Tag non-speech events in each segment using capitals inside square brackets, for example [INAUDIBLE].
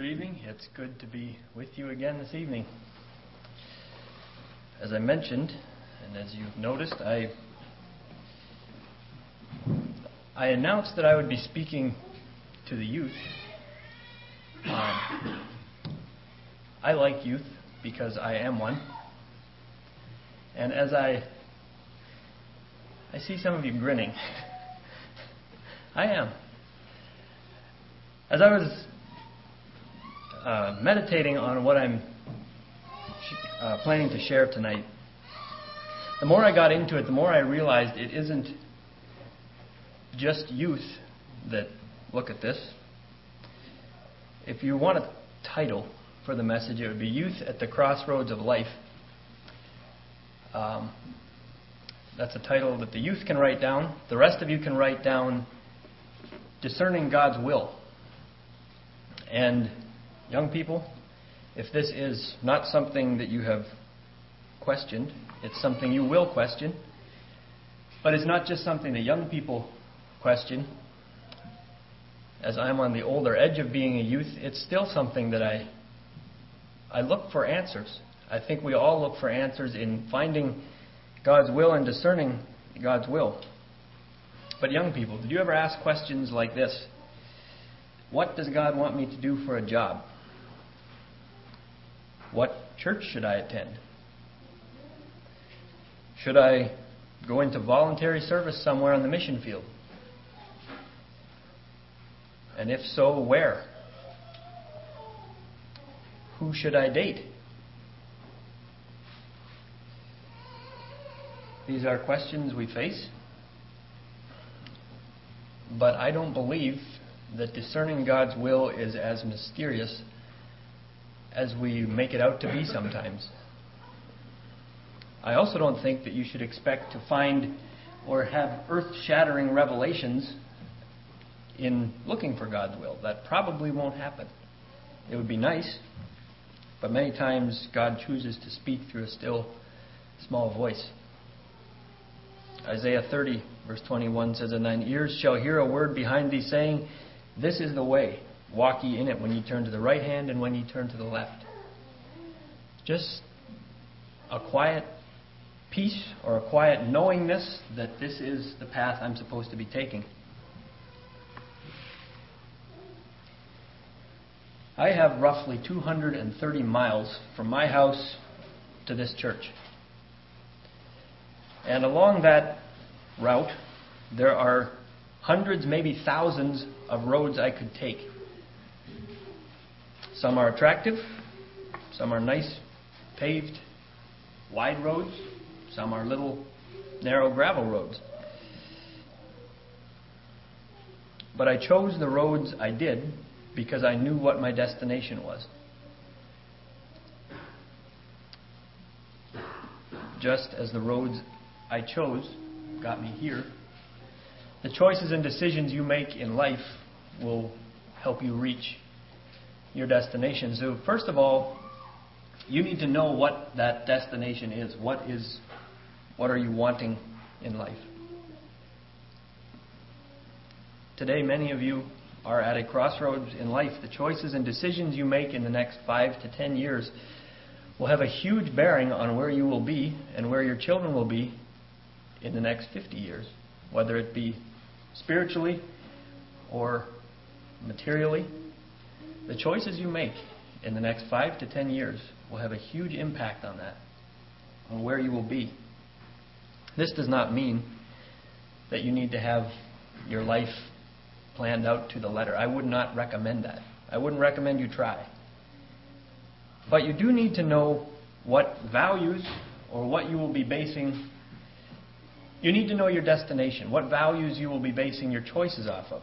Good evening. It's good to be with you again this evening. As I mentioned, and as you've noticed, I I announced that I would be speaking to the youth. Um, I like youth because I am one. And as I I see some of you grinning. [LAUGHS] I am. As I was uh, meditating on what I'm uh, planning to share tonight, the more I got into it, the more I realized it isn't just youth that look at this. If you want a title for the message, it would be Youth at the Crossroads of Life. Um, that's a title that the youth can write down. The rest of you can write down Discerning God's Will. And, young people, if this is not something that you have questioned, it's something you will question. But it's not just something that young people question. As I'm on the older edge of being a youth, it's still something that I I look for answers. I think we all look for answers in finding God's will and discerning God's will. But young people, did you ever ask questions like this? What does God want me to do for a job? What church should I attend? Should I go into voluntary service somewhere on the mission field? And if so, where? Who should I date? These are questions we face. But I don't believe that discerning God's will is as mysterious as we make it out to be sometimes. I also don't think that you should expect to find or have earth shattering revelations in looking for God's will. That probably won't happen. It would be nice, but many times God chooses to speak through a still, small voice. Isaiah 30, verse 21 says, And thine ears shall hear a word behind thee saying, this is the way. Walk ye in it when ye turn to the right hand and when ye turn to the left. Just a quiet peace or a quiet knowingness that this is the path I'm supposed to be taking. I have roughly 230 miles from my house to this church. And along that route, there are hundreds, maybe thousands of roads I could take. Some are attractive, some are nice, paved, wide roads, some are little, narrow gravel roads. But I chose the roads I did because I knew what my destination was. Just as the roads I chose got me here, the choices and decisions you make in life will help you reach your destination. So, first of all, you need to know what that destination is. What is what are you wanting in life? Today, many of you are at a crossroads in life. The choices and decisions you make in the next five to ten years will have a huge bearing on where you will be and where your children will be in the next 50 years, whether it be spiritually or materially. The choices you make in the next five to ten years will have a huge impact on that, on where you will be. This does not mean that you need to have your life planned out to the letter. I would not recommend that. I wouldn't recommend you try. But you do need to know what values or what you will be basing you need to know your destination, what values you will be basing your choices off of.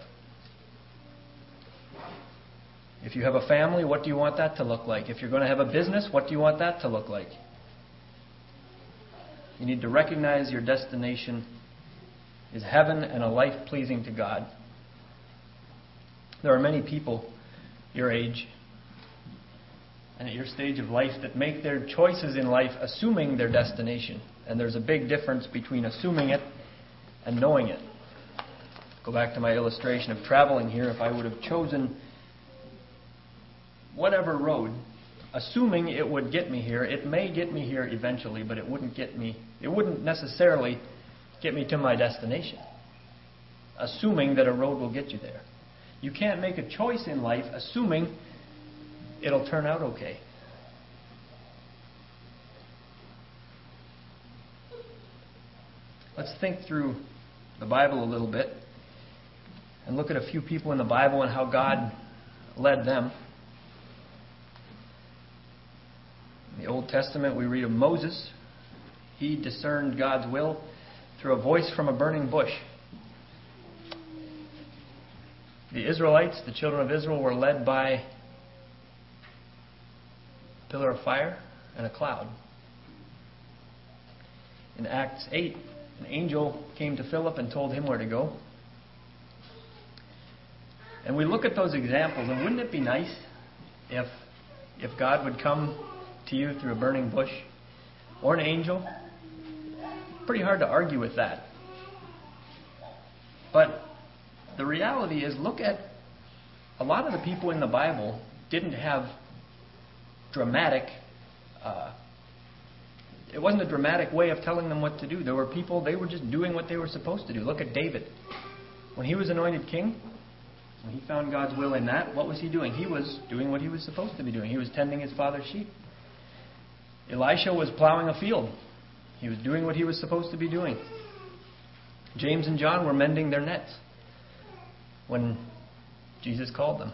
If you have a family, what do you want that to look like? If you're going to have a business, what do you want that to look like? You need to recognize your destination is heaven and a life pleasing to God. There are many people your age and at your stage of life that make their choices in life assuming their destination. And there's a big difference between assuming it and knowing it. Go back to my illustration of traveling here. If I would have chosen whatever road, assuming it would get me here. It may get me here eventually, but it wouldn't get me, it wouldn't necessarily get me to my destination. Assuming that a road will get you there. You can't make a choice in life assuming it'll turn out okay. Let's think through the Bible a little bit and look at a few people in the Bible and how God led them. In Old Testament, we read of Moses. He discerned God's will through a voice from a burning bush. The Israelites, the children of Israel, were led by a pillar of fire and a cloud. In Acts 8, an angel came to Philip and told him where to go. And we look at those examples, and wouldn't it be nice if, if God would come to you through a burning bush or an angel? Pretty hard to argue with that. But the reality is, look at a lot of the people in the Bible didn't have dramatic. Uh, it wasn't a dramatic way of telling them what to do. There were people, they were just doing what they were supposed to do. Look at David. When he was anointed king, when he found God's will in that, what was he doing? He was doing what he was supposed to be doing. He was tending his father's sheep. Elisha was plowing a field. He was doing what he was supposed to be doing. James and John were mending their nets when Jesus called them.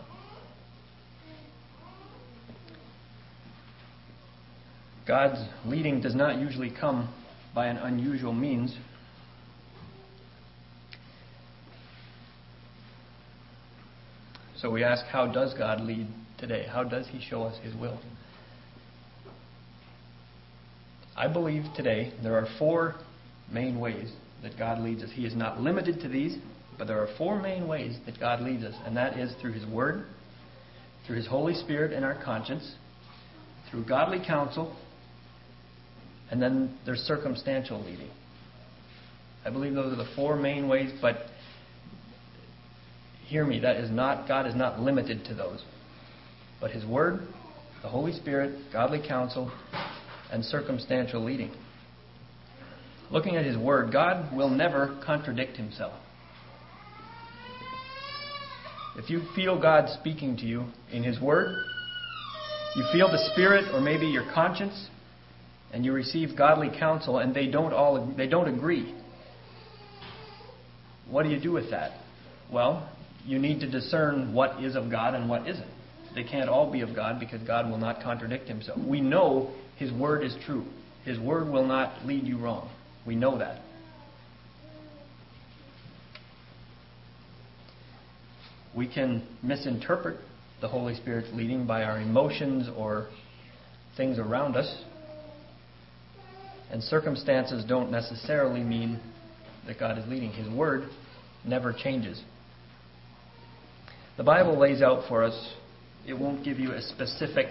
God's leading does not usually come by an unusual means. So we ask, how does God lead today? How does He show us His will? I believe today there are four main ways that God leads us. He is not limited to these, but there are four main ways that God leads us, and that is through His Word, through His Holy Spirit and our conscience, through godly counsel, and then there's circumstantial leading. I believe those are the four main ways, but hear me, that is not God is not limited to those. But his word, the Holy Spirit, godly counsel, and circumstantial leading. Looking at his word, God will never contradict himself. If you feel God speaking to you in his word, you feel the spirit or maybe your conscience and you receive godly counsel and they don't all they don't agree. What do you do with that? Well, you need to discern what is of God and what isn't. They can't all be of God because God will not contradict himself. We know his word is true. His word will not lead you wrong. We know that. We can misinterpret the Holy Spirit's leading by our emotions or things around us. And circumstances don't necessarily mean that God is leading. His word never changes. The Bible lays out for us, it won't give you a specific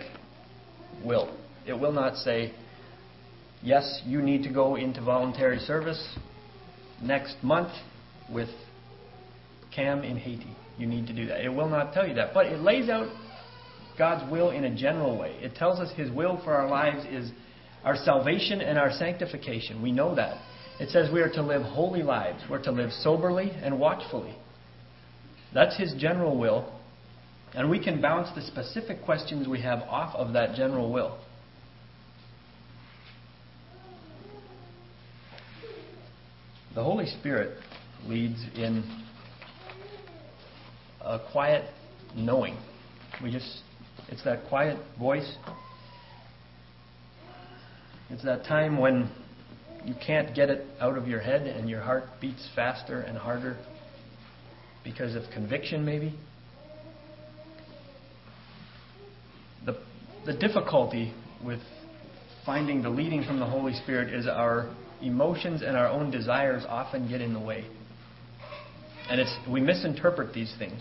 will. It will not say, yes, you need to go into voluntary service next month with CAM in Haiti. You need to do that. It will not tell you that. But it lays out God's will in a general way. It tells us His will for our lives is our salvation and our sanctification. We know that. It says we are to live holy lives. We're to live soberly and watchfully. That's His general will. And we can bounce the specific questions we have off of that general will. The Holy Spirit leads in a quiet knowing. We just, it's that quiet voice it's that time when you can't get it out of your head and your heart beats faster and harder because of conviction, maybe. The, the difficulty with finding the leading from the Holy Spirit is our emotions and our own desires often get in the way. And it's, we misinterpret these things.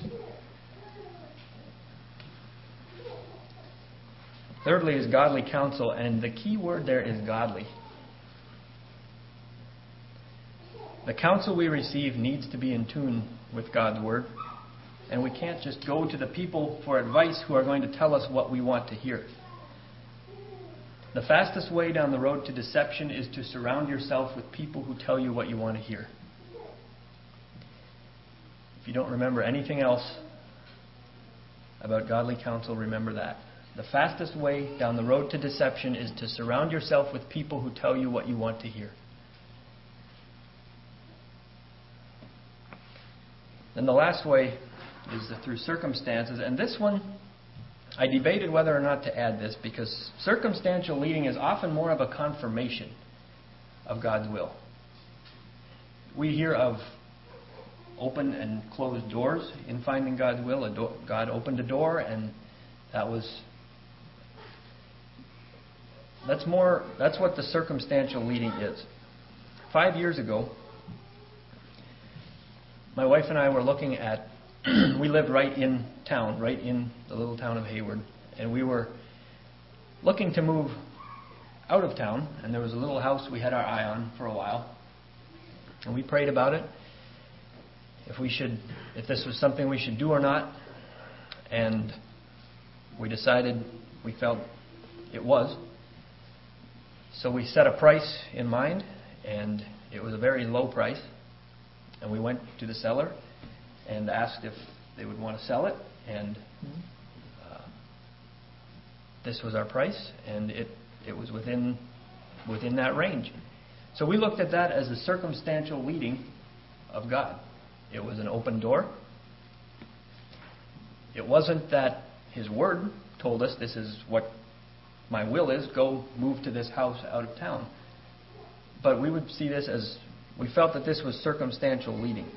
Thirdly, is godly counsel, and the key word there is godly. The counsel we receive needs to be in tune with God's Word and we can't just go to the people for advice who are going to tell us what we want to hear. The fastest way down the road to deception is to surround yourself with people who tell you what you want to hear. If you don't remember anything else about godly counsel, remember that. The fastest way down the road to deception is to surround yourself with people who tell you what you want to hear. And the last way is through circumstances, and this one I debated whether or not to add this because circumstantial leading is often more of a confirmation of God's will. We hear of open and closed doors in finding God's will. God opened a door, and that was that's more that's what the circumstantial leading is. Five years ago, my wife and I were looking at [CLEARS THROAT] we lived right in town, right in the little town of Hayward, and we were looking to move out of town, and there was a little house we had our eye on for a while. And we prayed about it, if we should, if this was something we should do or not, and we decided we felt it was. So we set a price in mind, and it was a very low price. And we went to the seller and asked if they would want to sell it, and uh, this was our price, and it, it was within within that range. So we looked at that as a circumstantial leading of God. It was an open door. It wasn't that His Word told us this is what my will is go move to this house out of town. But we would see this as we felt that this was circumstantial leading.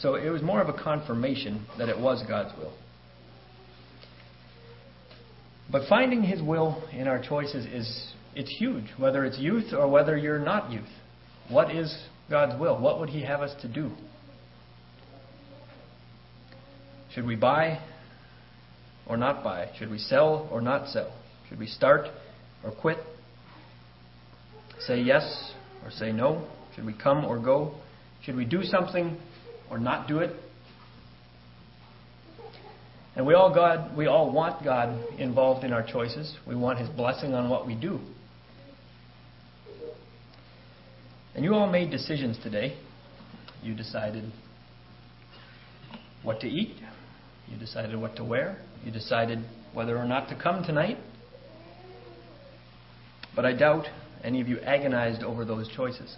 So it was more of a confirmation that it was God's will. But finding His will in our choices is it's huge, whether it's youth or whether you're not youth. What is God's will? What would He have us to do? Should we buy or not buy? Should we sell or not sell? Should we start or quit? Say yes or say no? Should we come or go? Should we do something or not do it. And we all God we all want God involved in our choices. We want his blessing on what we do. And you all made decisions today. You decided what to eat. You decided what to wear. You decided whether or not to come tonight. But I doubt any of you agonized over those choices.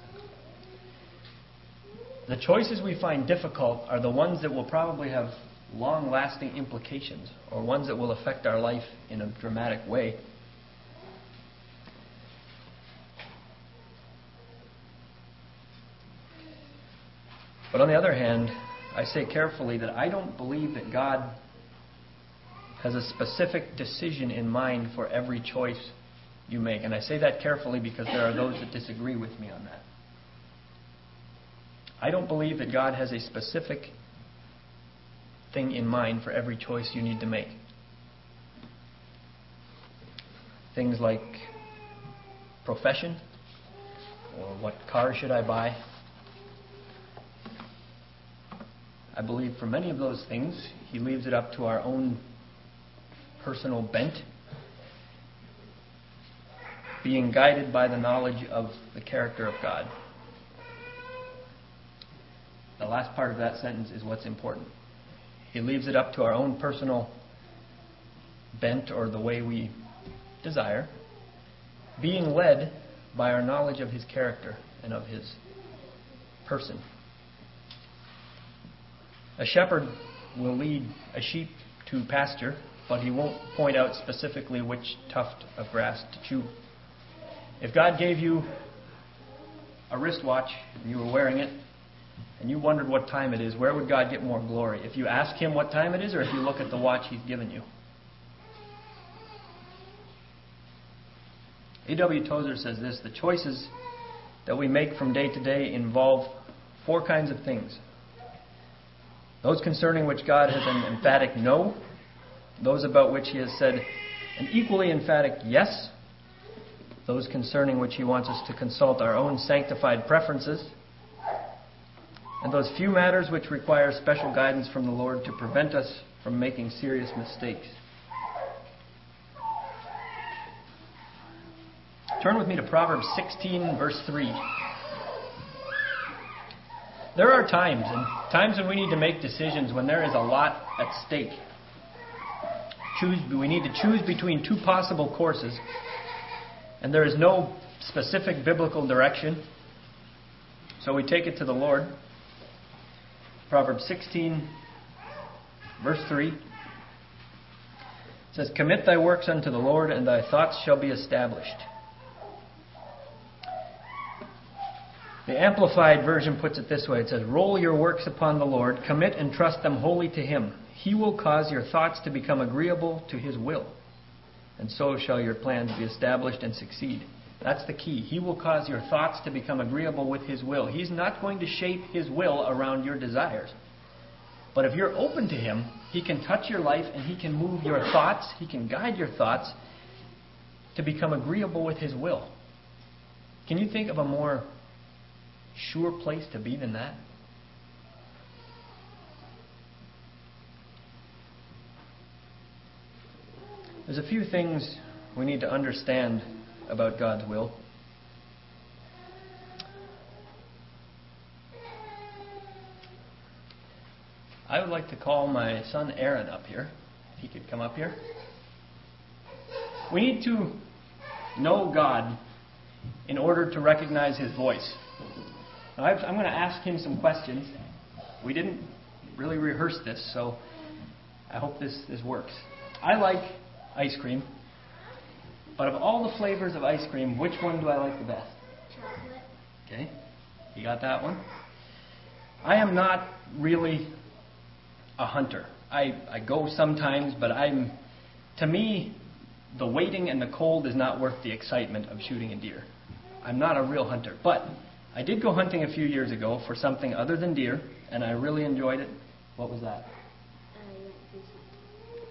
The choices we find difficult are the ones that will probably have long lasting implications or ones that will affect our life in a dramatic way. But on the other hand, I say carefully that I don't believe that God has a specific decision in mind for every choice you make. And I say that carefully because there are those that disagree with me on that. I don't believe that God has a specific thing in mind for every choice you need to make. Things like profession or what car should I buy. I believe for many of those things, He leaves it up to our own personal bent, being guided by the knowledge of the character of God. The last part of that sentence is what's important. He leaves it up to our own personal bent or the way we desire, being led by our knowledge of his character and of his person. A shepherd will lead a sheep to pasture, but he won't point out specifically which tuft of grass to chew. If God gave you a wristwatch and you were wearing it, and you wondered what time it is, where would God get more glory? If you ask Him what time it is, or if you look at the watch He's given you? A.W. Tozer says this the choices that we make from day to day involve four kinds of things those concerning which God has an emphatic no, those about which He has said an equally emphatic yes, those concerning which He wants us to consult our own sanctified preferences and those few matters which require special guidance from the Lord to prevent us from making serious mistakes. Turn with me to Proverbs 16, verse 3. There are times, and times when we need to make decisions when there is a lot at stake. Choose, we need to choose between two possible courses, and there is no specific biblical direction. So we take it to the Lord. Proverbs 16, verse 3 says, Commit thy works unto the Lord, and thy thoughts shall be established. The Amplified Version puts it this way it says, Roll your works upon the Lord, commit and trust them wholly to Him. He will cause your thoughts to become agreeable to His will, and so shall your plans be established and succeed. That's the key. He will cause your thoughts to become agreeable with His will. He's not going to shape His will around your desires. But if you're open to Him, He can touch your life and He can move your thoughts, He can guide your thoughts to become agreeable with His will. Can you think of a more sure place to be than that? There's a few things we need to understand about God's will. I would like to call my son Aaron up here. If he could come up here. We need to know God in order to recognize his voice. Now, I'm going to ask him some questions. We didn't really rehearse this, so I hope this, this works. I like ice cream, but of all the flavors of ice cream, which one do I like the best? Chocolate. Okay, you got that one? I am not really a hunter. I, I go sometimes, but I'm, to me, the waiting and the cold is not worth the excitement of shooting a deer. I'm not a real hunter. But I did go hunting a few years ago for something other than deer, and I really enjoyed it. What was that? Uh,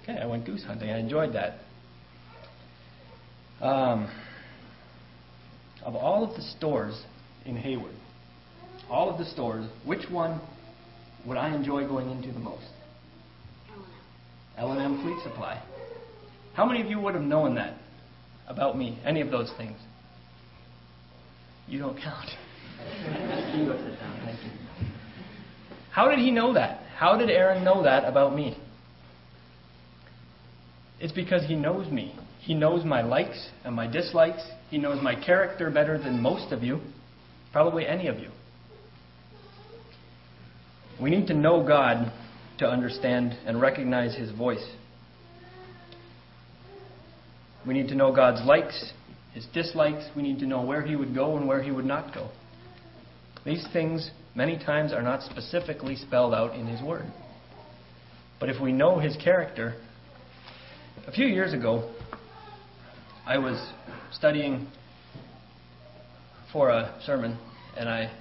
Okay, I went goose hunting. I enjoyed that. Um, of all of the stores in Hayward, all of the stores, which one would I enjoy going into the most? L&M Fleet Supply. How many of you would have known that about me? Any of those things? You don't count. [LAUGHS] you go sit down. Thank you. How did he know that? How did Aaron know that about me? It's because he knows me. He knows my likes and my dislikes. He knows my character better than most of you, probably any of you. We need to know God to understand and recognize His voice. We need to know God's likes, His dislikes. We need to know where He would go and where He would not go. These things, many times, are not specifically spelled out in His Word. But if we know His character, a few years ago, I was studying for a sermon, and I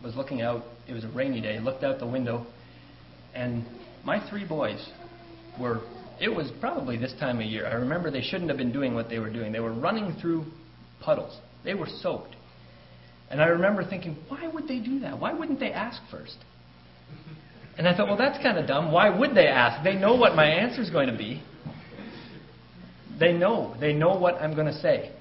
was looking out. It was a rainy day. Looked out the window, and my three boys were. It was probably this time of year. I remember they shouldn't have been doing what they were doing. They were running through puddles. They were soaked. And I remember thinking, why would they do that? Why wouldn't they ask first? And I thought, well, that's kind of dumb. Why would they ask? They know what my answer is going to be. They know. They know what I'm going to say.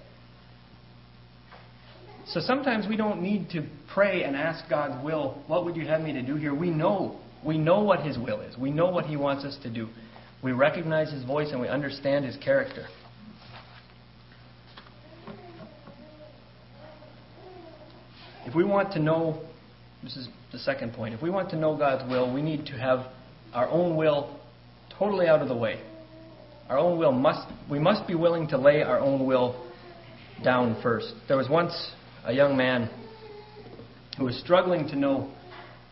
So sometimes we don't need to pray and ask God's will, what would you have me to do here? We know. We know what His will is. We know what He wants us to do. We recognize His voice and we understand His character. If we want to know, this is the second point, if we want to know God's will, we need to have our own will totally out of the way. Our own will must, we must be willing to lay our own will down first. There was once a young man who was struggling to know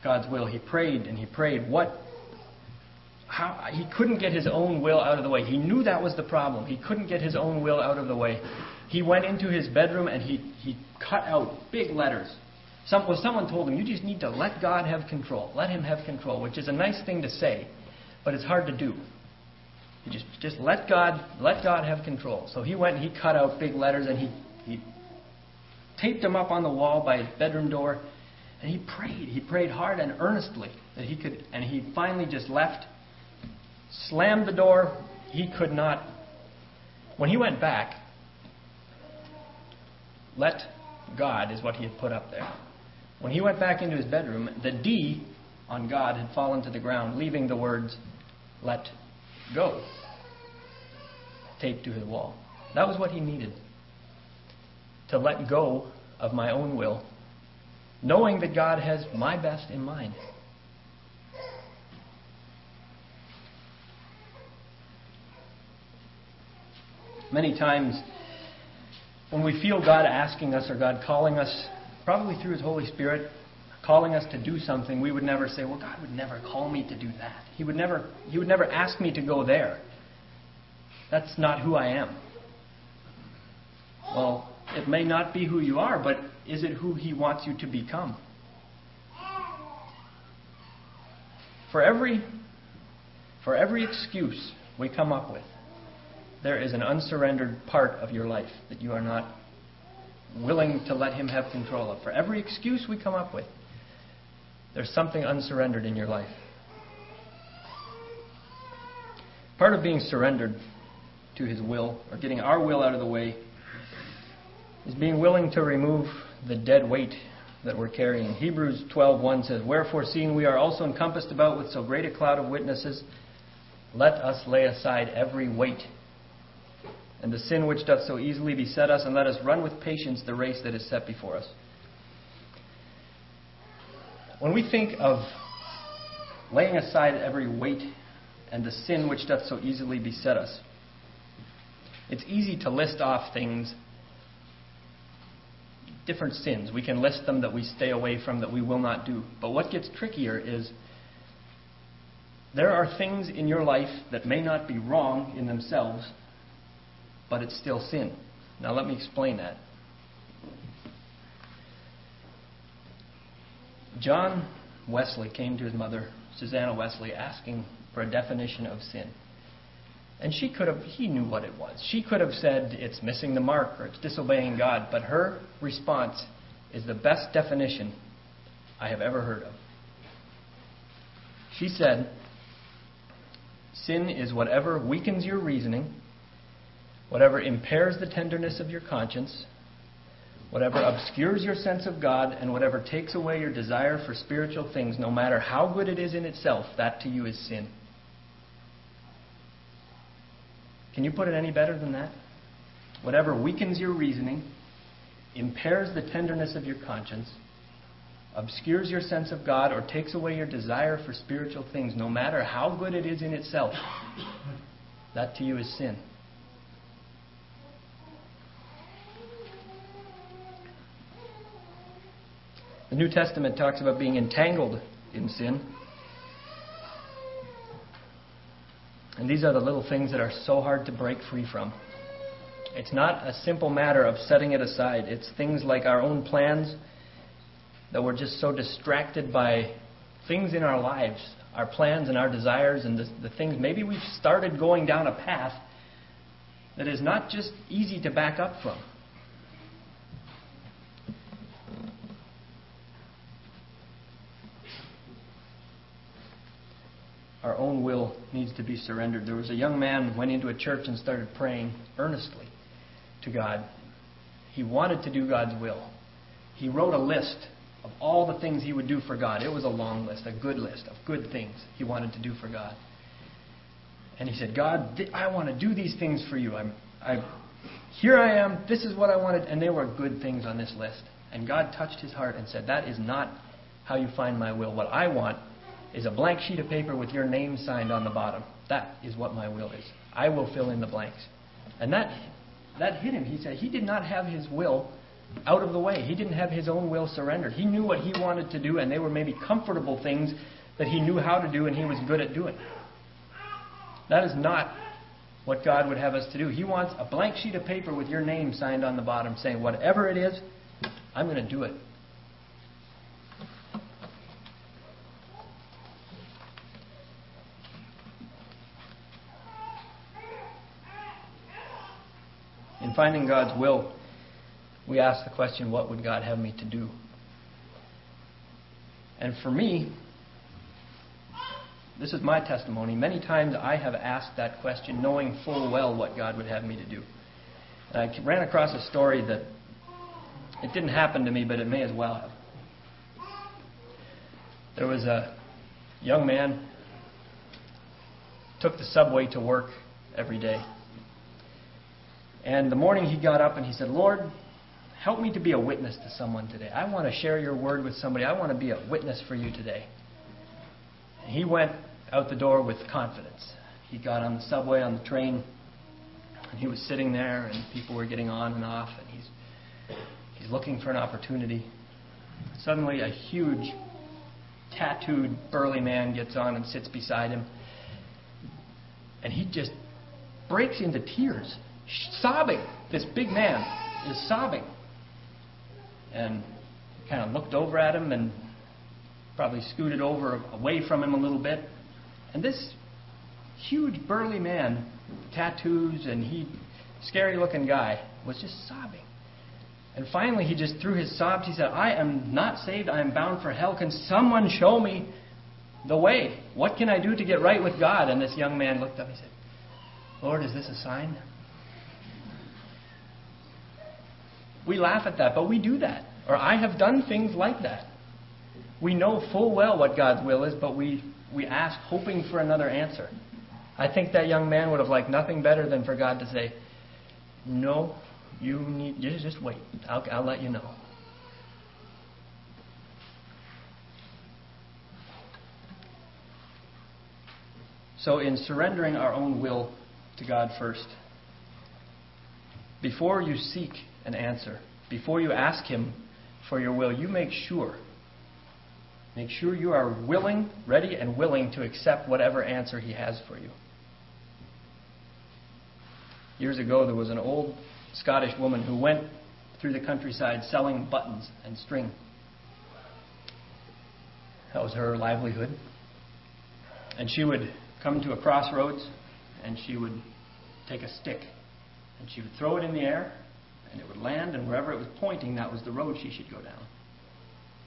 God's will. He prayed and he prayed. What? How? He couldn't get his own will out of the way. He knew that was the problem. He couldn't get his own will out of the way. He went into his bedroom and he, he cut out big letters. Some, well, someone told him, You just need to let God have control. Let Him have control, which is a nice thing to say, but it's hard to do. You just, just let God let God have control. So he went and he cut out big letters and he, he taped them up on the wall by his bedroom door And he prayed. He prayed hard and earnestly that he could, and he finally just left, slammed the door. He could not. When he went back, let God is what he had put up there. When he went back into his bedroom, the D on God had fallen to the ground, leaving the words, let go, taped to his wall. That was what he needed. To let go of my own will, knowing that God has my best in mind. Many times, when we feel God asking us or God calling us, probably through His Holy Spirit, calling us to do something, we would never say, Well, God would never call me to do that. He would never, he would never ask me to go there. That's not who I am. Well, it may not be who you are, but is it who He wants you to become? For every, for every excuse we come up with, there is an unsurrendered part of your life that you are not willing to let Him have control of. For every excuse we come up with, there's something unsurrendered in your life. Part of being surrendered to His will, or getting our will out of the way, is being willing to remove the dead weight that we're carrying. Hebrews 12:1 says, "Wherefore, seeing we are also encompassed about with so great a cloud of witnesses, let us lay aside every weight and the sin which doth so easily beset us, and let us run with patience the race that is set before us." When we think of laying aside every weight and the sin which doth so easily beset us, it's easy to list off things different sins. We can list them that we stay away from, that we will not do. But what gets trickier is there are things in your life that may not be wrong in themselves, but it's still sin. Now, let me explain that. John Wesley came to his mother, Susanna Wesley, asking for a definition of sin. And she could have, he knew what it was. She could have said it's missing the mark or it's disobeying God, but her response is the best definition I have ever heard of. She said, Sin is whatever weakens your reasoning, whatever impairs the tenderness of your conscience, whatever obscures your sense of God, and whatever takes away your desire for spiritual things, no matter how good it is in itself, that to you is sin. Can you put it any better than that? Whatever weakens your reasoning, impairs the tenderness of your conscience, obscures your sense of God, or takes away your desire for spiritual things, no matter how good it is in itself, that to you is sin. The New Testament talks about being entangled in sin. And these are the little things that are so hard to break free from. It's not a simple matter of setting it aside. It's things like our own plans that we're just so distracted by things in our lives, our plans and our desires, and the, the things. Maybe we've started going down a path that is not just easy to back up from. Our own will needs to be surrendered. There was a young man went into a church and started praying earnestly to God. He wanted to do God's will. He wrote a list of all the things he would do for God. It was a long list, a good list of good things he wanted to do for God. And he said, God, I want to do these things for you. I'm, I, here I am. This is what I wanted. And there were good things on this list. And God touched his heart and said, That is not how you find my will. What I want is a blank sheet of paper with your name signed on the bottom. That is what my will is. I will fill in the blanks. And that that hit him. He said he did not have his will out of the way. He didn't have his own will surrendered. He knew what he wanted to do, and they were maybe comfortable things that he knew how to do and he was good at doing. That is not what God would have us to do. He wants a blank sheet of paper with your name signed on the bottom saying, whatever it is, I'm going to do it. In finding God's will, we ask the question, what would God have me to do? And for me, this is my testimony. Many times I have asked that question knowing full well what God would have me to do. And I ran across a story that it didn't happen to me, but it may as well have. There was a young man took the subway to work every day. And the morning he got up and he said, Lord, help me to be a witness to someone today. I want to share your word with somebody. I want to be a witness for you today. And he went out the door with confidence. He got on the subway, on the train, and he was sitting there, and people were getting on and off, and he's, he's looking for an opportunity. Suddenly, a huge, tattooed, burly man gets on and sits beside him, and he just breaks into tears, sobbing. This big man is sobbing. And kind of looked over at him and probably scooted over away from him a little bit. And this huge burly man, tattoos and he scary looking guy, was just sobbing. And finally he just threw his sobs. He said, I am not saved, I am bound for hell. Can someone show me the way? What can I do to get right with God? And this young man looked up and said, Lord, is this a sign? We laugh at that, but we do that. Or I have done things like that. We know full well what God's will is, but we, we ask hoping for another answer. I think that young man would have liked nothing better than for God to say, No, you need you just wait. I'll, I'll let you know. So, in surrendering our own will to God first, before you seek an answer, before you ask Him for your will, you make sure. Make sure you are willing, ready, and willing to accept whatever answer He has for you. Years ago, there was an old Scottish woman who went through the countryside selling buttons and string. That was her livelihood. And she would come to a crossroads and she would take a stick and she would throw it in the air and it would land, and wherever it was pointing, that was the road she should go down.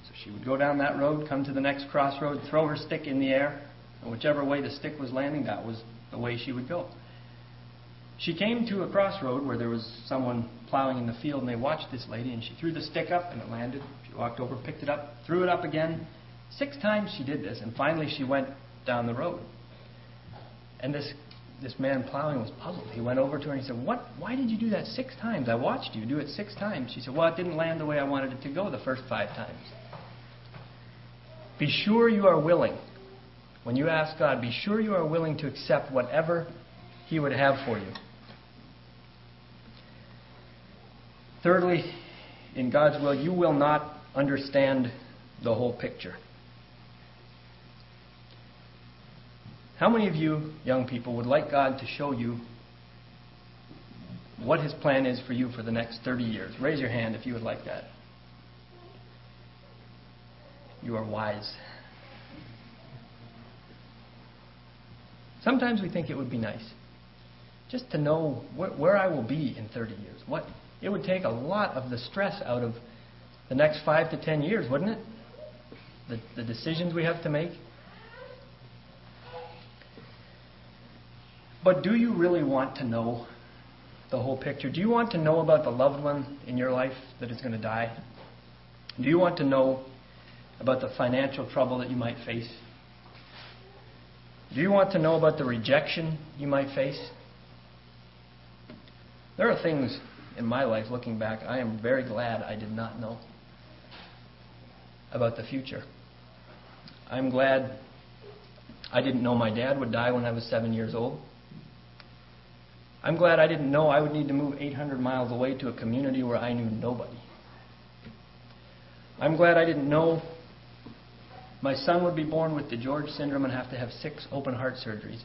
So she would go down that road, come to the next crossroad, throw her stick in the air, and whichever way the stick was landing, that was the way she would go. She came to a crossroad where there was someone plowing in the field, and they watched this lady, and she threw the stick up, and it landed. She walked over, picked it up, threw it up again. Six times she did this, and finally she went down the road. And this this man plowing was puzzled. He went over to her and he said, "What? Why did you do that six times? I watched you do it six times." She said, "Well, it didn't land the way I wanted it to go the first five times." Be sure you are willing. When you ask God, be sure you are willing to accept whatever He would have for you. Thirdly, in God's will, you will not understand the whole picture. How many of you, young people, would like God to show you what His plan is for you for the next 30 years? Raise your hand if you would like that. You are wise. Sometimes we think it would be nice just to know wh- where I will be in 30 years. What it would take a lot of the stress out of the next five to 10 years, wouldn't it? The, the decisions we have to make. But do you really want to know the whole picture? Do you want to know about the loved one in your life that is going to die? Do you want to know about the financial trouble that you might face? Do you want to know about the rejection you might face? There are things in my life, looking back, I am very glad I did not know about the future. I'm glad I didn't know my dad would die when I was seven years old. I'm glad I didn't know I would need to move 800 miles away to a community where I knew nobody. I'm glad I didn't know my son would be born with DiGeorge syndrome and have to have six open heart surgeries.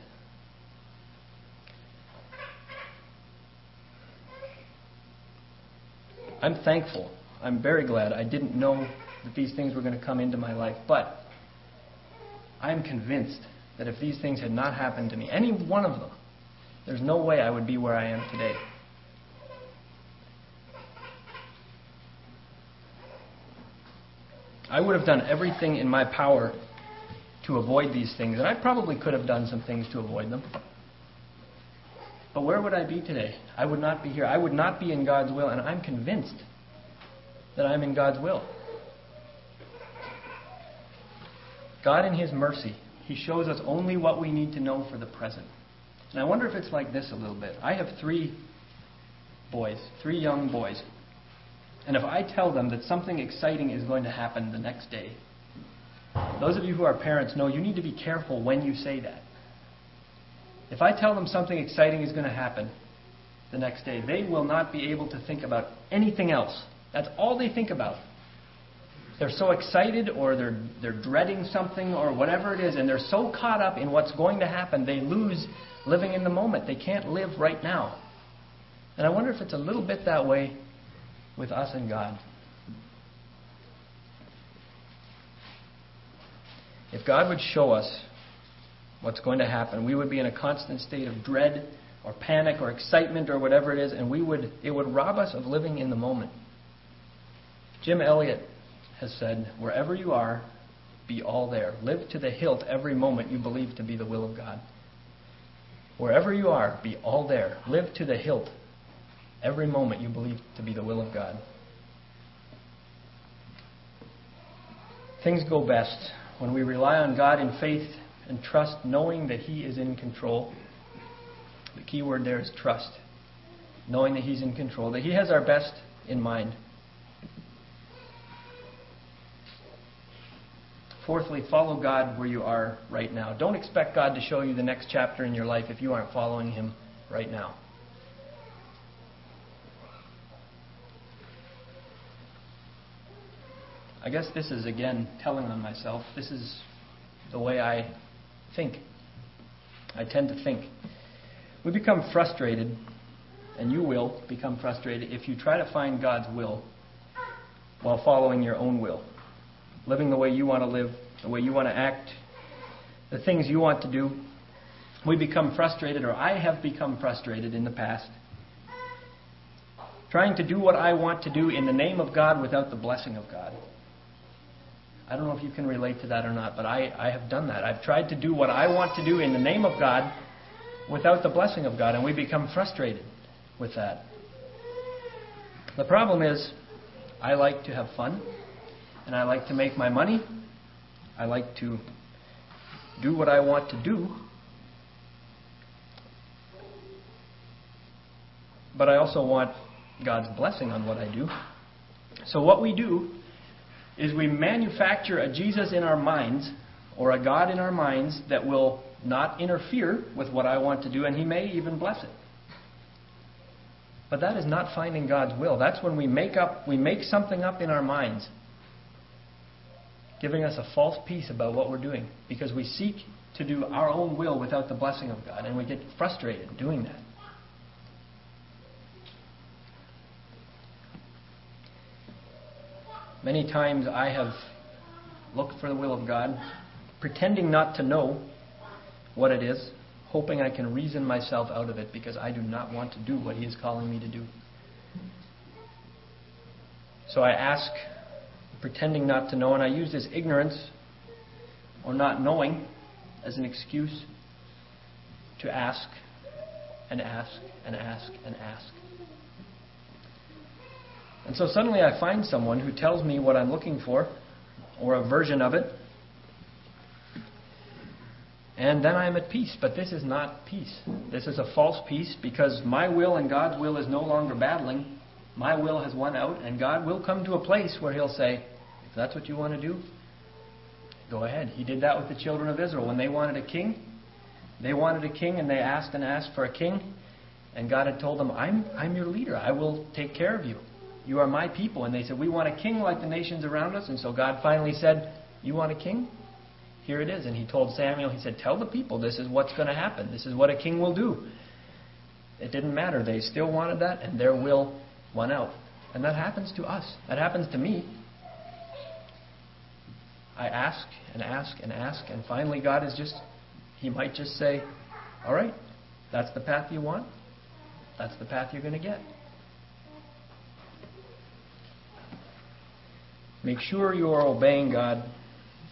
I'm thankful. I'm very glad I didn't know that these things were going to come into my life. But I'm convinced that if these things had not happened to me, any one of them, there's no way I would be where I am today. I would have done everything in my power to avoid these things, and I probably could have done some things to avoid them. But where would I be today? I would not be here. I would not be in God's will, and I'm convinced that I'm in God's will. God, in His mercy, He shows us only what we need to know for the present. And I wonder if it's like this a little bit. I have three boys, three young boys. And if I tell them that something exciting is going to happen the next day, those of you who are parents know you need to be careful when you say that. If I tell them something exciting is going to happen the next day, they will not be able to think about anything else. That's all they think about. They're so excited or they're, they're dreading something or whatever it is, and they're so caught up in what's going to happen, they lose living in the moment. They can't live right now. And I wonder if it's a little bit that way with us and God. If God would show us what's going to happen, we would be in a constant state of dread or panic or excitement or whatever it is, and we would it would rob us of living in the moment. Jim Elliot has said, Wherever you are, be all there. Live to the hilt every moment you believe to be the will of God. Wherever you are, be all there. Live to the hilt every moment you believe to be the will of God. Things go best when we rely on God in faith and trust, knowing that He is in control. The key word there is trust. Knowing that He's in control, that He has our best in mind. Fourthly, follow God where you are right now. Don't expect God to show you the next chapter in your life if you aren't following Him right now. I guess this is, again, telling on myself. This is the way I think. I tend to think. We become frustrated, and you will become frustrated if you try to find God's will while following your own will, living the way you want to live, the way you want to act, the things you want to do. We become frustrated, or I have become frustrated in the past, trying to do what I want to do in the name of God without the blessing of God. I don't know if you can relate to that or not, but I, I have done that. I've tried to do what I want to do in the name of God without the blessing of God, and we become frustrated with that. The problem is, I like to have fun, and I like to make my money. I like to do what I want to do. But I also want God's blessing on what I do. So, what we do is we manufacture a Jesus in our minds or a God in our minds that will not interfere with what I want to do, and He may even bless it. But that is not finding God's will. That's when we make up we make something up in our minds, giving us a false peace about what we're doing, because we seek to do our own will without the blessing of God, and we get frustrated doing that. Many times I have looked for the will of God, pretending not to know what it is, hoping I can reason myself out of it because I do not want to do what He is calling me to do. So I ask, pretending not to know, and I use this ignorance or not knowing as an excuse to ask and ask and ask and ask. And so suddenly I find someone who tells me what I'm looking for, or a version of it, and then I'm at peace. But this is not peace. This is a false peace because my will and God's will is no longer battling. My will has won out, and God will come to a place where He'll say, if that's what you want to do, go ahead. He did that with the children of Israel. When they wanted a king, they wanted a king, and they asked and asked for a king, and God had told them, I'm, I'm your leader. I will take care of you. You are my people. And they said, We want a king like the nations around us. And so God finally said, You want a king? Here it is. And he told Samuel, He said, Tell the people this is what's going to happen. This is what a king will do. It didn't matter. They still wanted that, and their will won out. And that happens to us. That happens to me. I ask and ask and ask, and finally God is just, He might just say, All right, that's the path you want. That's the path you're going to get. Make sure you are obeying God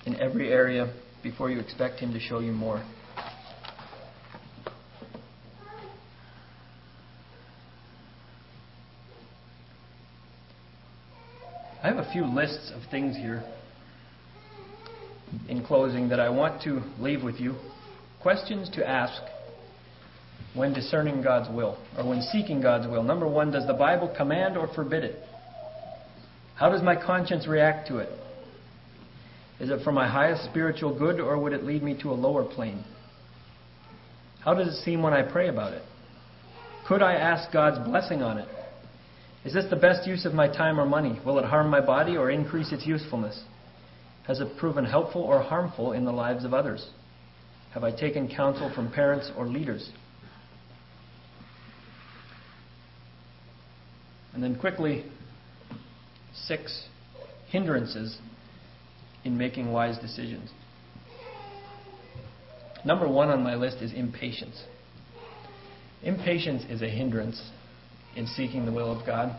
in every area before you expect Him to show you more. I have a few lists of things here in closing that I want to leave with you. Questions to ask when discerning God's will or when seeking God's will. Number one, does the Bible command or forbid it? How does my conscience react to it? Is it for my highest spiritual good or would it lead me to a lower plane? How does it seem when I pray about it? Could I ask God's blessing on it? Is this the best use of my time or money? Will it harm my body or increase its usefulness? Has it proven helpful or harmful in the lives of others? Have I taken counsel from parents or leaders? And then quickly, six hindrances in making wise decisions. Number one on my list is impatience. Impatience is a hindrance in seeking the will of God.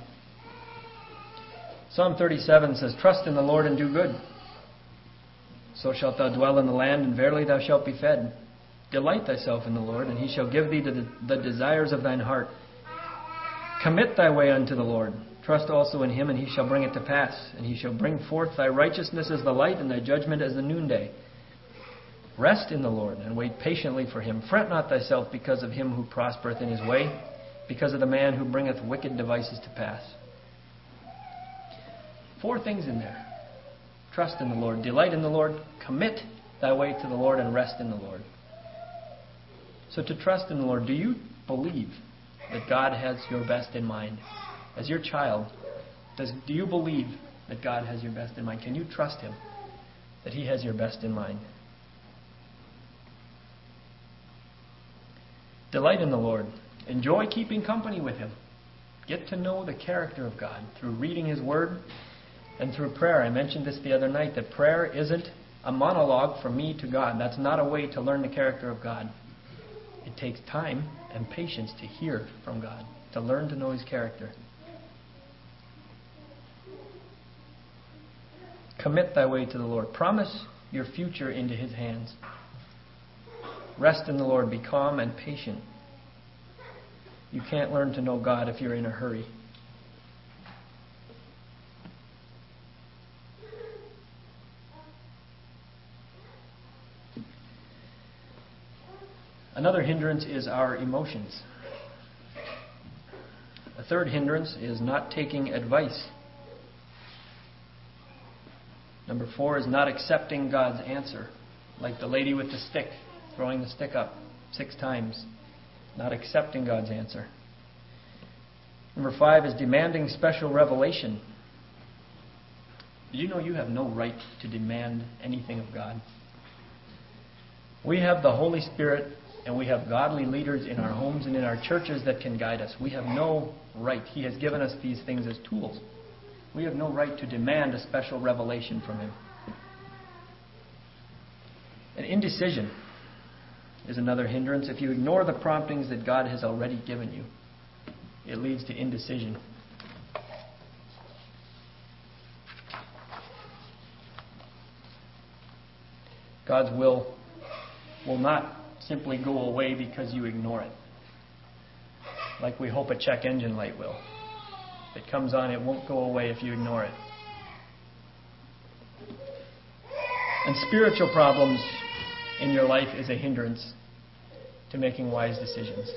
Psalm 37 says, Trust in the Lord and do good. So shalt thou dwell in the land, and verily thou shalt be fed. Delight thyself in the Lord, and he shall give thee the desires of thine heart. Commit thy way unto the Lord. Trust also in him, and he shall bring it to pass. And he shall bring forth thy righteousness as the light, and thy judgment as the noonday. Rest in the Lord, and wait patiently for him. Fret not thyself because of him who prospereth in his way, because of the man who bringeth wicked devices to pass. Four things in there trust in the Lord, delight in the Lord, commit thy way to the Lord, and rest in the Lord. So, to trust in the Lord, do you believe that God has your best in mind? As your child, does, do you believe that God has your best in mind? Can you trust Him that He has your best in mind? Delight in the Lord. Enjoy keeping company with Him. Get to know the character of God through reading His Word and through prayer. I mentioned this the other night that prayer isn't a monologue from me to God. That's not a way to learn the character of God. It takes time and patience to hear from God, to learn to know His character. Commit thy way to the Lord. Promise your future into His hands. Rest in the Lord. Be calm and patient. You can't learn to know God if you're in a hurry. Another hindrance is our emotions. A third hindrance is not taking advice. Number four is not accepting God's answer, like the lady with the stick, throwing the stick up six times, not accepting God's answer. Number five is demanding special revelation. Do you know you have no right to demand anything of God? We have the Holy Spirit and we have godly leaders in our homes and in our churches that can guide us. We have no right. He has given us these things as tools. We have no right to demand a special revelation from Him. And indecision is another hindrance. If you ignore the promptings that God has already given you, it leads to indecision. God's will will not simply go away because you ignore it. Like we hope a check engine light will. If it comes on, it won't go away if you ignore it. And spiritual problems in your life is a hindrance to making wise decisions.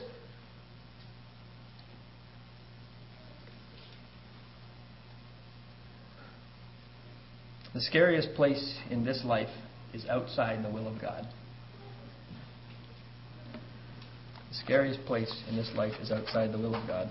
The scariest place in this life is outside the will of God. The scariest place in this life is outside the will of God.